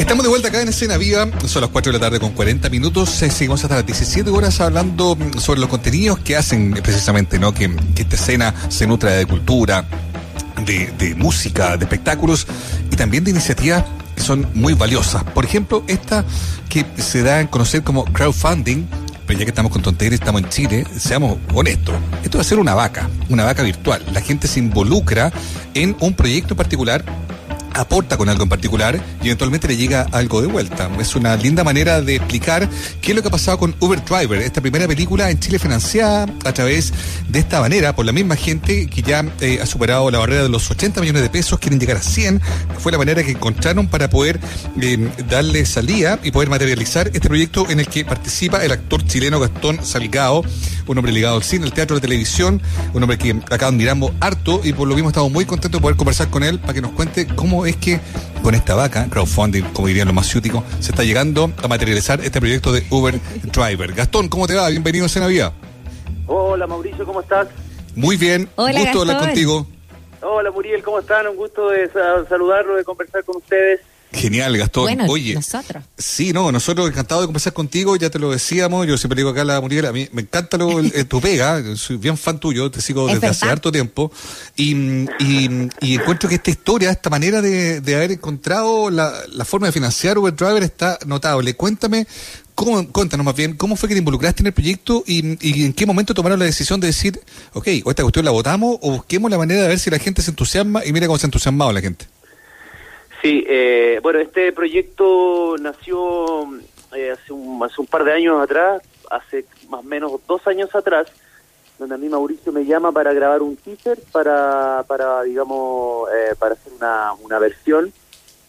Estamos de vuelta acá en Escena Viva, son las 4 de la tarde con 40 minutos, seguimos hasta las 17 horas hablando sobre los contenidos que hacen precisamente, ¿no? Que, que esta escena se nutra de cultura, de, de música, de espectáculos y también de iniciativas que son muy valiosas. Por ejemplo, esta que se da a conocer como crowdfunding, pero ya que estamos con tonterías, estamos en Chile, seamos honestos. Esto va a ser una vaca, una vaca virtual. La gente se involucra en un proyecto particular aporta con algo en particular y eventualmente le llega algo de vuelta. Es una linda manera de explicar qué es lo que ha pasado con Uber Driver, esta primera película en Chile financiada a través de esta manera por la misma gente que ya eh, ha superado la barrera de los 80 millones de pesos, quieren llegar a 100. Fue la manera que encontraron para poder eh, darle salida y poder materializar este proyecto en el que participa el actor chileno Gastón Salgado, un hombre ligado al cine, al teatro, de televisión, un hombre que acá admiramos harto y por lo mismo estamos muy contentos de poder conversar con él para que nos cuente cómo es que con esta vaca, crowdfunding, como dirían los más ciúticos, se está llegando a materializar este proyecto de Uber Driver. Gastón, ¿cómo te va? Bienvenido a Cena Vía. Hola Mauricio, ¿cómo estás? Muy bien, Hola, gusto hablar Gastón. contigo. Hola Muriel, ¿cómo están? Un gusto de sa- saludarlos, de conversar con ustedes. Genial, Gastón. Bueno, Oye, nosotros. sí, no, nosotros encantados de conversar contigo, ya te lo decíamos, yo siempre digo acá a la Muriel, a mí me encanta lo, el- eh, tu pega, soy bien fan tuyo, te sigo Es desde hace harto tiempo, y, y- y encuentro que esta historia, esta manera de, de haber encontrado la, la forma de financiar Uber Driver está notable. Cuéntame, cómo, cuéntanos más bien, cómo fue que te involucraste en el proyecto y, y en qué momento tomaron la decisión de decir, ok, o esta cuestión la votamos o busquemos la manera de ver si la gente se entusiasma y mira cómo se ha entusiasmado la gente. Sí, eh, bueno, este proyecto nació eh, hace, un, hace un par de años atrás, hace más o menos dos años atrás, donde a mí Mauricio me llama para grabar un teaser para, para digamos, eh, para hacer una, una versión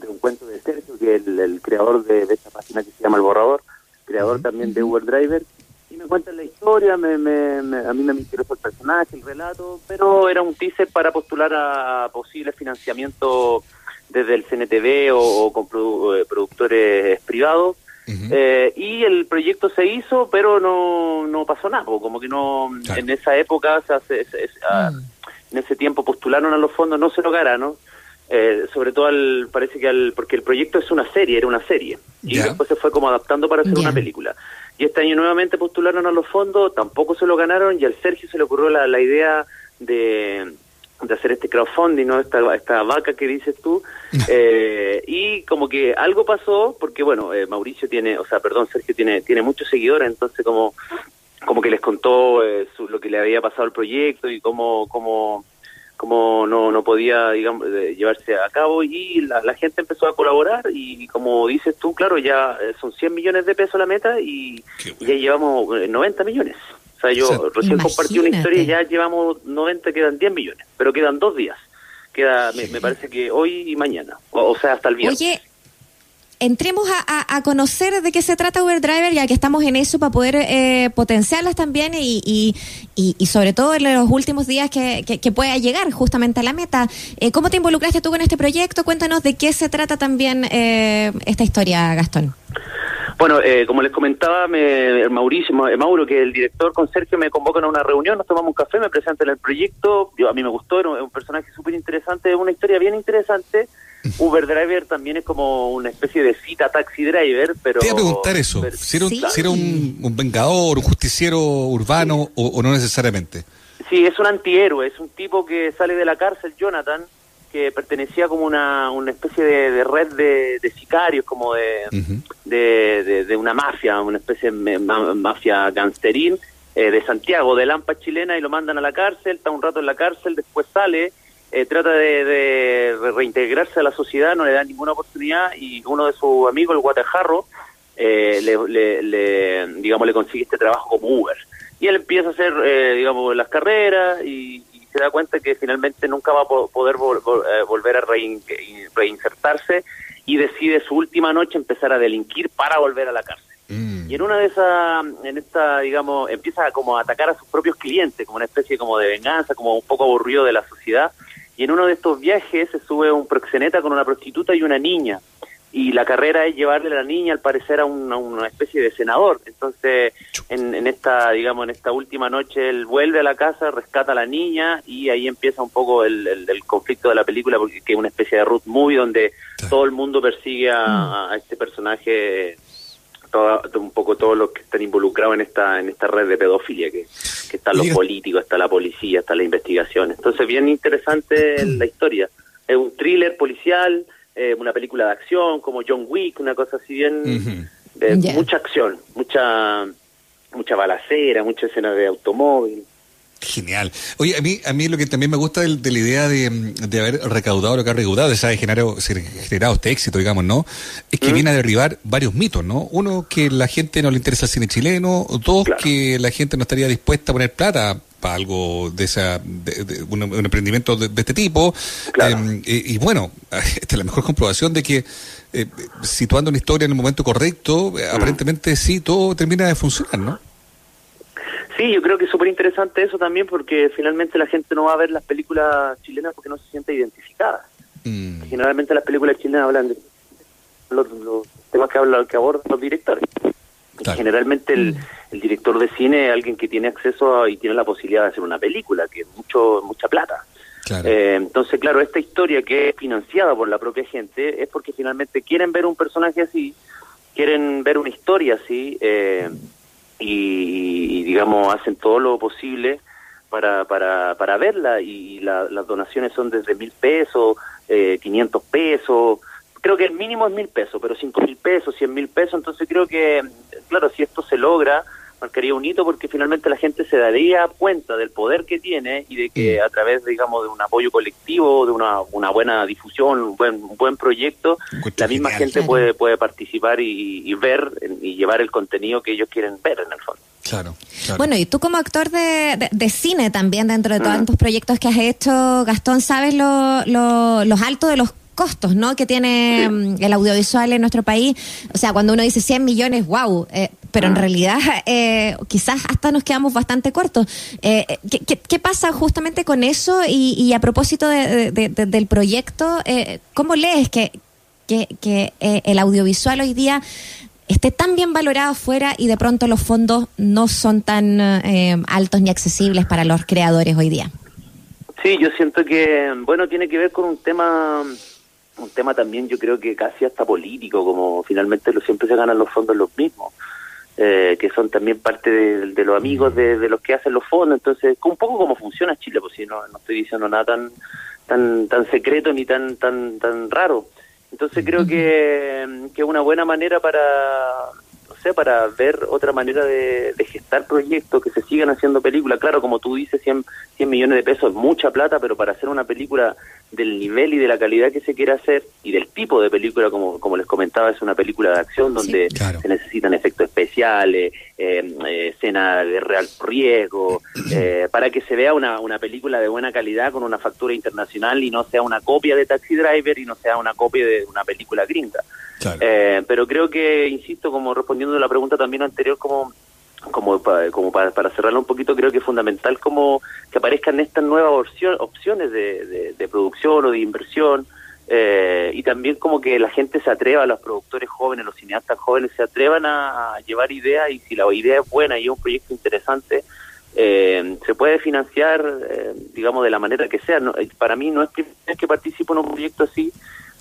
de un cuento de Sergio, que es el, el creador de, de esta página que se llama El Borrador, creador también de Uber Driver. Y me cuentan la historia, me, me- me- a mí me interesó el personaje, el relato, pero era un teaser para postular a posible financiamiento desde el CNTV o, o con produ- eh, productores privados. Eh, y el proyecto se hizo, pero no, no pasó nada, como que no, Claro. en esa época, o sea, se- se- se- ah, en ese tiempo postularon a los fondos, no se lo ganaron, eh, sobre todo al, parece que al, porque el proyecto es una serie, era una serie, y después se fue como adaptando para hacer una película. Y este año nuevamente postularon a los fondos, tampoco se lo ganaron, y al Sergio se le ocurrió la, la idea de, de hacer este crowdfunding, ¿no? Esta, esta vaca que dices tú, eh, y como que algo pasó, porque bueno, eh, Mauricio tiene, o sea, perdón, Sergio tiene, tiene muchos seguidores, entonces como, como que les contó eh, su- lo que le había pasado al proyecto y cómo, cómo, cómo no, no podía, digamos, eh, llevarse a cabo y la, la gente empezó a colaborar y como dices tú, claro, ya eh, son 100 millones de pesos la meta y, bueno. ya llevamos eh, 90 millones. O sea, yo O sea, recién compartí una imagínate. historia y ya llevamos 90, quedan 10 millones, pero quedan dos días. Queda, me, me parece que hoy y mañana, o, o sea, hasta el viernes. Oye, entremos a, a- a conocer de qué se trata Uber Driver, ya que estamos en eso para poder eh, potenciarlas también y, y, y- y sobre todo en los últimos días que, que, que pueda llegar justamente a la meta. Eh, ¿Cómo te involucraste tú con este proyecto? Cuéntanos de qué se trata también eh, esta historia, Gastón. Bueno, eh, como les comentaba, me, Mauricio, Ma- Mauro, que el director con Sergio me convocan a una reunión, nos tomamos un café, me presentan el proyecto, yo a mí me gustó, era un, un personaje súper interesante, una historia bien interesante. Uber Driver también es como una especie de cita taxi driver, pero... Te iba a preguntar eso, pero- si era un, Sí. si era un, un vengador, un justiciero urbano o, o no necesariamente. Sí, es un antihéroe, es un tipo que sale de la cárcel, Jonathan, que pertenecía como una, una especie de, de red de, de sicarios, como de, de, de- de una mafia, una especie de ma- mafia gangsterín eh, de Santiago, de Lampa chilena, y lo mandan a la cárcel, está un rato en la cárcel, después sale, eh, trata de, de re- reintegrarse a la sociedad, no le dan ninguna oportunidad, y uno de sus amigos, el Guatajarro, eh, le, le- le, digamos, le consigue este trabajo como Uber. Y él empieza a hacer, eh, digamos, las carreras y se da cuenta que finalmente nunca va a po- poder vol- vol- eh, volver a rein- reinsertarse y decide su última noche empezar a delinquir para volver a la cárcel. Mm. Y en una de esas, en esta, digamos, empieza como a atacar a sus propios clientes, como una especie como de venganza, como un poco aburrido de la sociedad. Y en uno de estos viajes se sube un proxeneta con una prostituta y una niña. Y la carrera es llevarle a la niña al parecer a, una especie de senador. Entonces, en, en, esta, digamos, en esta última noche él vuelve a la casa, rescata a la niña y ahí empieza un poco el, el, conflicto de la película, porque es una especie de root movie donde todo el mundo persigue a, a este personaje un poco todos los que están involucrados en esta en esta red de pedofilia que, que están los políticos, está la policía, está la investigación. Entonces, bien interesante la historia. Es un thriller policial, eh, una película de acción como John Wick, una cosa así bien de mucha acción, mucha mucha balacera, mucha escena de automóvil. Genial. Oye, a mí, a mí lo que también me gusta de, la idea de, haber recaudado lo que ha recaudado, de haber generado, generado este éxito, digamos, ¿no? Es que mm. viene a derribar varios mitos, ¿no? Uno, que la gente no le interesa el cine chileno. Dos, que la gente no estaría dispuesta a poner plata para algo de esa de, un, emprendimiento de, este tipo em, y, bueno esta es la mejor comprobación de que eh, situando una historia en el momento correcto mm. aparentemente sí todo termina de funcionar no Sí, yo creo que es súper interesante eso también porque finalmente la gente no va a ver las películas chilenas porque no se siente identificada. Mm. Generalmente las películas chilenas hablan de los, temas que, hablan, que abordan los directores. Generalmente el, el, director de cine es alguien que tiene acceso y tiene la posibilidad de hacer una película, que es mucho, mucha plata. Eh, entonces, claro, esta historia que es financiada por la propia gente es porque finalmente quieren ver un personaje así, quieren ver una historia así, eh, y, digamos hacen todo lo posible para, para, para verla y las donaciones son desde mil pesos, eh, 500 pesos, creo que el mínimo es mil pesos, pero cinco mil pesos, cien mil pesos, entonces creo que, claro, si esto se logra, marcaría un hito porque finalmente la gente se daría cuenta del poder que tiene y de que a través, digamos, de un apoyo colectivo, de una, una buena difusión, un buen, un buen proyecto, la misma gente puede, puede participar y, ver y llevar el contenido que ellos quieren ver en el fondo. Claro, Bueno, y tú como actor de, de, cine también, dentro de todos mm. tus proyectos que has hecho, Gastón, ¿sabes lo, lo, los altos de los costos ¿no? que tiene mm, el audiovisual en nuestro país. O sea, cuando uno dice 100 millones, wow, eh, pero en ah. realidad eh, quizás hasta nos quedamos bastante cortos. Eh, ¿qué, pasa justamente con eso? Y, a propósito del proyecto, ¿cómo lees que, que, el audiovisual hoy día esté tan bien valorado afuera y de pronto los fondos no son tan altos ni accesibles para los creadores hoy día? Sí, yo siento que, bueno, tiene que ver con un tema un tema también yo creo que casi hasta político, como finalmente lo, siempre se ganan los fondos los mismos, eh, que son también parte de, los amigos de, los que hacen los fondos, entonces un poco como funciona Chile, pues si no, no estoy diciendo nada tan tan tan secreto ni tan tan tan raro. Entonces creo que, que una buena manera para para ver otra manera de, gestar proyectos, que se sigan haciendo películas. Claro, como tú dices, 100, 100 millones de pesos es mucha plata, pero para hacer una película del nivel y de la calidad que se quiere hacer y del tipo de película, como, como les comentaba, es una película de acción donde se necesitan efectos especiales, eh, eh, escena de real riesgo, eh, para que se vea una, una película de buena calidad con una factura internacional y no sea una copia de Taxi Driver y no sea una copia de una película gringa. Eh, pero creo que, insisto, como respondiendo a la pregunta también anterior, como como, para, como para, para cerrarlo un poquito, creo que es fundamental como que aparezcan estas nuevas opciones de, de, producción o de inversión eh, y también como que la gente se atreva, los productores jóvenes, los cineastas jóvenes se atrevan a, llevar ideas y si la idea es buena y es un proyecto interesante, eh, se puede financiar, digamos, de la manera que sea. para mí no es primera vez que participo en un proyecto así,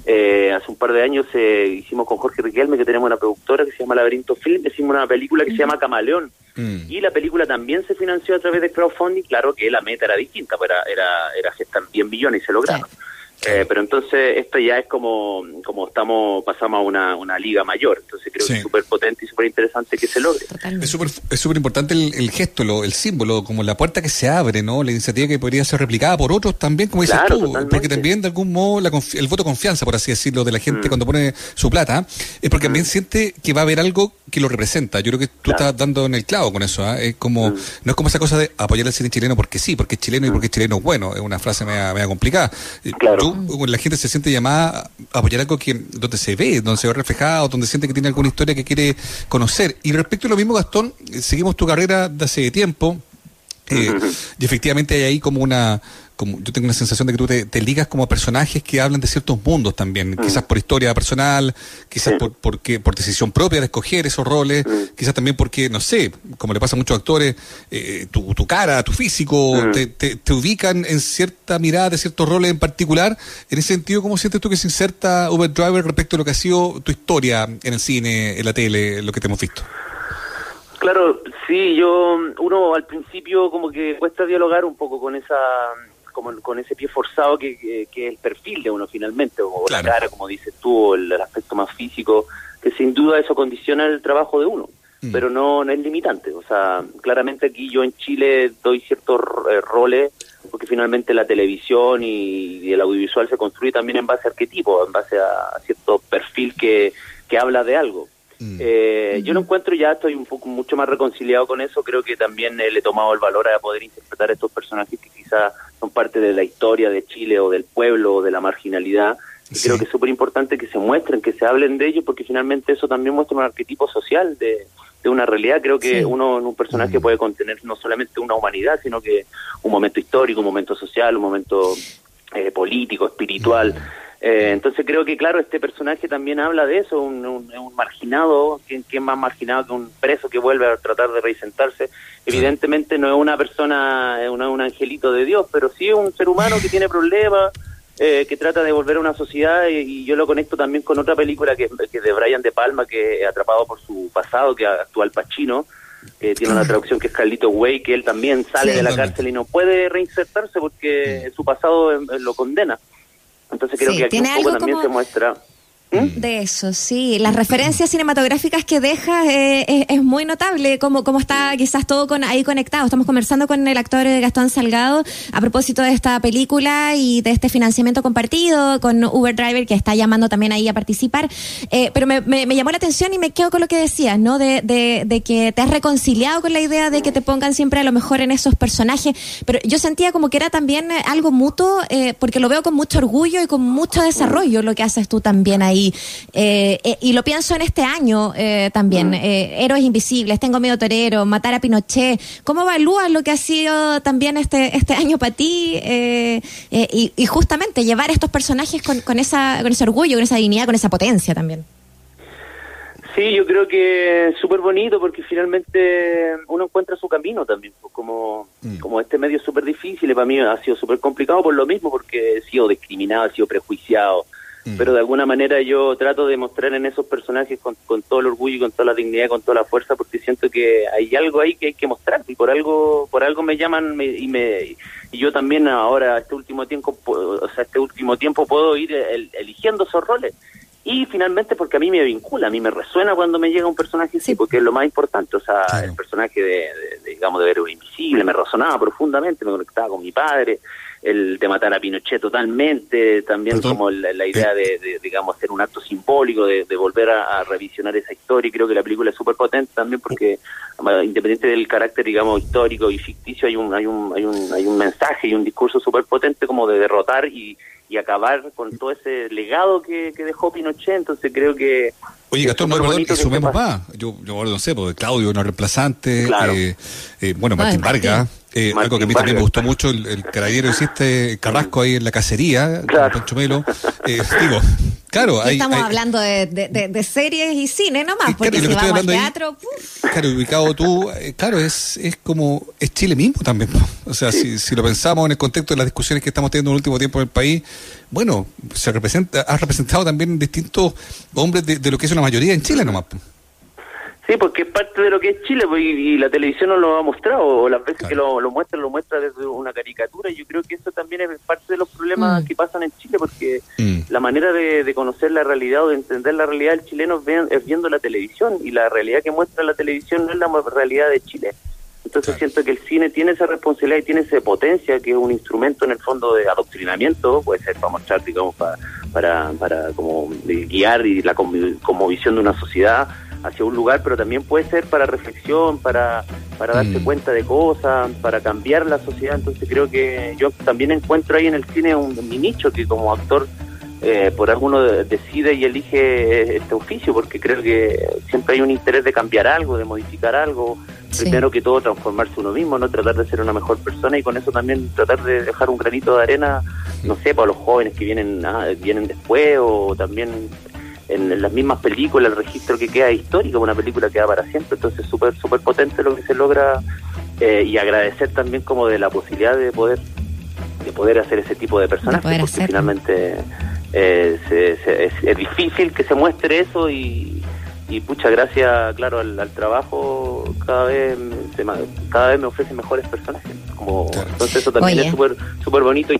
eh, hace un par de años eh, hicimos con Jorge Riquelme, que tenemos una productora que se llama Laberinto Film, hicimos una película que se llama Camaleón. Mm. Y la película también se financió a través de crowdfunding, claro que la meta era distinta, pero era, era, era gestar bien billones y se lograron. Eh, pero entonces esto ya es como, como estamos, pasamos a una, una liga mayor. Entonces creo que es súper potente y súper interesante que se logre. Es súper es super importante el, gesto, lo, el símbolo, como la puerta que se abre, ¿no? La iniciativa que podría ser replicada por otros también, como dices tú. Porque también de algún modo la el voto de confianza, por así decirlo, de la gente mm. cuando pone su plata, es porque también mm. siente que va a haber algo que lo representa. Yo creo que tú estás dando en el clavo con eso. ¿ah? Es como, mm. no es como esa cosa de apoyar al cine chileno porque sí, porque es chileno y porque es chileno bueno. Es una frase media, media complicada. Claro la gente se siente llamada a apoyar algo que donde se ve, donde se ve reflejado, donde siente que tiene alguna historia que quiere conocer. Y respecto a lo mismo, Gastón, seguimos tu carrera de hace tiempo. Eh, y efectivamente hay ahí como una como, yo tengo una sensación de que tú te, ligas como a personajes que hablan de ciertos mundos también, mm. quizás por historia personal, quizás por, porque, por decisión propia de escoger esos roles, mm. quizás también porque, no sé, como le pasa a muchos actores, eh, tu, tu, cara, tu físico, mm. te, te, ubican en cierta mirada de ciertos roles en particular. En ese sentido, ¿cómo sientes tú que se inserta Uber Driver respecto a lo que ha sido tu historia en el cine, en la tele, lo que te hemos visto? Claro, sí, yo, uno al principio como que cuesta dialogar un poco con esa, como con ese pie forzado que, que, es el perfil de uno finalmente, o la cara, como dices tú, el, aspecto más físico, que sin duda eso condiciona el trabajo de uno, mm. pero no, no es limitante. O sea, claramente aquí yo en Chile doy ciertos eh, roles, porque finalmente la televisión y, el audiovisual se construye también en base a arquetipos, en base a, a cierto perfil que, que habla de algo. Mm. Eh, yo lo encuentro ya, estoy un poco mucho más reconciliado con eso, creo que también le he tomado el valor a poder interpretar estos personajes que quizás son parte de la historia de Chile o del pueblo o de la marginalidad. Y creo que es súper importante que se muestren, que se hablen de ellos, porque finalmente eso también muestra un arquetipo social de, una realidad. Creo que uno en un personaje mm. puede contener no solamente una humanidad, sino que un momento histórico, un momento social, un momento eh, político, espiritual. Eh, entonces creo que, claro, este personaje también habla de eso, un, un, marginado, ¿quién, ¿quién, más marginado que un preso que vuelve a tratar de reisentarse? Evidentemente no es una persona, no es un angelito de Dios, pero sí es un ser humano que tiene problemas, eh, que trata de volver a una sociedad y, yo lo conecto también con otra película que, que de Brian De Palma, que atrapado por su pasado, que actúa al Pacino, que tiene una traducción que es Carlito Way, que él también sale de la cárcel y no puede reinsertarse porque su pasado lo condena. Entonces creo que aquí un poco también se muestra De eso, sí. Las referencias cinematográficas que deja eh, es, muy notable, como, como está quizás todo con, ahí conectado. Estamos conversando con el actor Gastón Salgado a propósito de esta película y de este financiamiento compartido con Uber Driver, que está llamando también ahí a participar. Eh, pero me, me, llamó la atención y me quedo con lo que decías, ¿no? De, de, de, que te has reconciliado con la idea de que te pongan siempre a lo mejor en esos personajes. Pero yo sentía como que era también algo mutuo, eh, porque lo veo con mucho orgullo y con mucho desarrollo lo que haces tú también ahí eh, eh, y, lo pienso en este año eh, también. Héroes Invisibles, Tengo Miedo Torero, Matar a Pinochet. ¿Cómo evalúas lo que ha sido también este, este año para ti? Y, justamente llevar estos personajes con, con, esa, con ese orgullo, con esa dignidad, con esa potencia también. Sí, yo creo que es súper bonito porque finalmente uno encuentra su camino también, pues, como, mm. como este medio es súper difícil y para mí ha sido súper complicado por lo mismo, porque he sido discriminado, he sido prejuiciado, Mm. pero de alguna manera yo trato de mostrar en esos personajes con, todo el orgullo y con toda la dignidad, con toda la fuerza, porque siento que hay algo ahí que hay que mostrar y por algo por algo me llaman y me y yo también ahora este último tiempo o sea este último tiempo puedo ir eligiendo esos roles. Y finalmente porque a mí me vincula, a mí me resuena cuando me llega un personaje así, porque es lo más importante, o sea, el personaje de, digamos, de Héroe Invisible me resonaba profundamente, me conectaba con mi padre, el de matar a Pinochet totalmente, también como la, idea eh. de, digamos, hacer un acto simbólico, de, volver a, revisionar esa historia, y creo que la película es súper potente también porque, independiente del carácter, digamos, histórico y ficticio, hay un, hay un, hay un, hay un mensaje y un discurso súper potente como de derrotar y, y acabar con todo ese legado que, que dejó Pinochet, entonces creo que Oye, Gastón, no, perdón, sumemos más. Yo, yo no sé, porque Claudio, no reemplazante, eh, eh, bueno, Martín Vargas, eh, algo que a mí también me gustó mucho, el, el carabinero hiciste Carrasco ahí en la cacería, claro. con Pancho Melo. Eh, digo, claro. Hay, estamos hablando de, de, de, series y cine nomás, porque si vamos al teatro... claro, ubicado tú, eh, claro, es, es como, es Chile mismo también. O sea, si, si lo pensamos en el contexto de las discusiones que estamos teniendo en el último tiempo en el país, bueno, se representa, has representado también distintos hombres de, de lo que es una mayoría en Chile nomás. Sí, porque es parte de lo que es Chile pues, y, la televisión no lo ha mostrado, o las veces que lo, lo muestra, lo muestra desde una caricatura. Y yo creo que eso también es parte de los problemas mm. que pasan en Chile, porque mm. la manera de, conocer la realidad o de entender la realidad del chileno es, viendo la televisión, y la realidad que muestra la televisión no es la realidad de Chile. Entonces siento que el cine tiene esa responsabilidad y tiene esa potencia, que es un instrumento en el fondo de adoctrinamiento, puede ser para mostrar, digamos, para, para, para como guiar y la como visión de una sociedad hacia un lugar, pero también puede ser para reflexión, para, para darse mm. cuenta de cosas, para cambiar la sociedad. Entonces creo que yo también encuentro ahí en el cine un, mi nicho que como actor eh, por alguno decide y elige este oficio, porque creo que siempre hay un interés de cambiar algo, de modificar algo, primero que todo transformarse uno mismo, no tratar de ser una mejor persona y con eso también tratar de dejar un granito de arena, no sé, para los jóvenes que vienen ah, vienen después o también en, las mismas películas el registro que queda histórico, una película que queda para siempre, entonces súper súper potente lo que se logra eh, y agradecer también como de la posibilidad de poder de poder hacer ese tipo de personajes, porque finalmente eh, es, difícil que se muestre eso y, y muchas gracias, claro, al, trabajo cada vez cada vez me ofrecen mejores personajes. Como, Entonces eso también es súper super bonito. Y,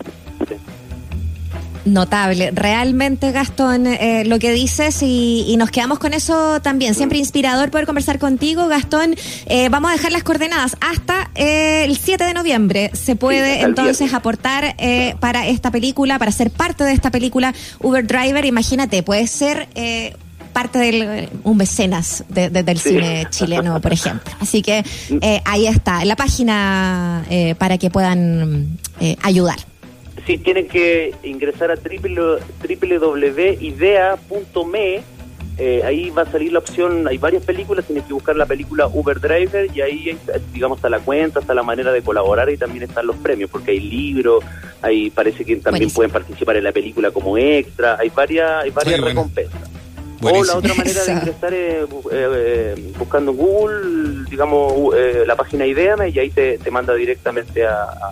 Notable, realmente Gastón, eh, lo que dices y, nos quedamos con eso también. Siempre mm. inspirador poder conversar contigo, Gastón. Eh, vamos a dejar las coordenadas hasta eh, el 7 de noviembre. Se puede entonces aportar para esta película, para ser parte de esta película Uber Driver. Imagínate, puede ser parte del un mecenas del cine chileno, por ejemplo. Así que ahí está, la página para que puedan ayudar. Sí, tienen que ingresar a www.idea.me. Eh, ahí va a salir la opción, hay varias películas, tienes que buscar la película Uber Driver y ahí, digamos, está la cuenta, está la manera de colaborar y también están los premios, porque hay libros, ahí parece que también pueden participar en la película como extra, hay varias, hay varias recompensas. O la otra manera de ingresar es eh, buscando en Google, digamos, eh, la página Ideame y ahí te, te manda directamente a,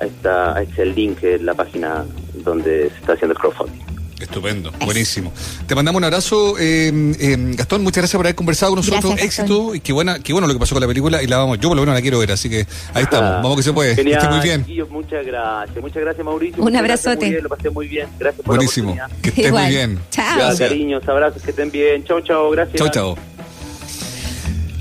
está, ahí está el link en la página donde se está haciendo el crowdfunding. Estupendo, buenísimo. Te mandamos un abrazo, eh, eh, Gastón. Muchas gracias por haber conversado con nosotros. Éxito y qué buena, qué bueno lo que pasó con la película y la vamos. Yo por lo menos la quiero ver, así que ahí estamos. Ah, vamos que se puede. Genial, muy bien. muchas gracias, muchas gracias Mauricio. Un abrazote. lo pasé muy bien. Gracias por buenísimo. que estés muy bien. Chao. cariños, abrazos, que estén bien. Chao, chao. Gracias. Chao, chao.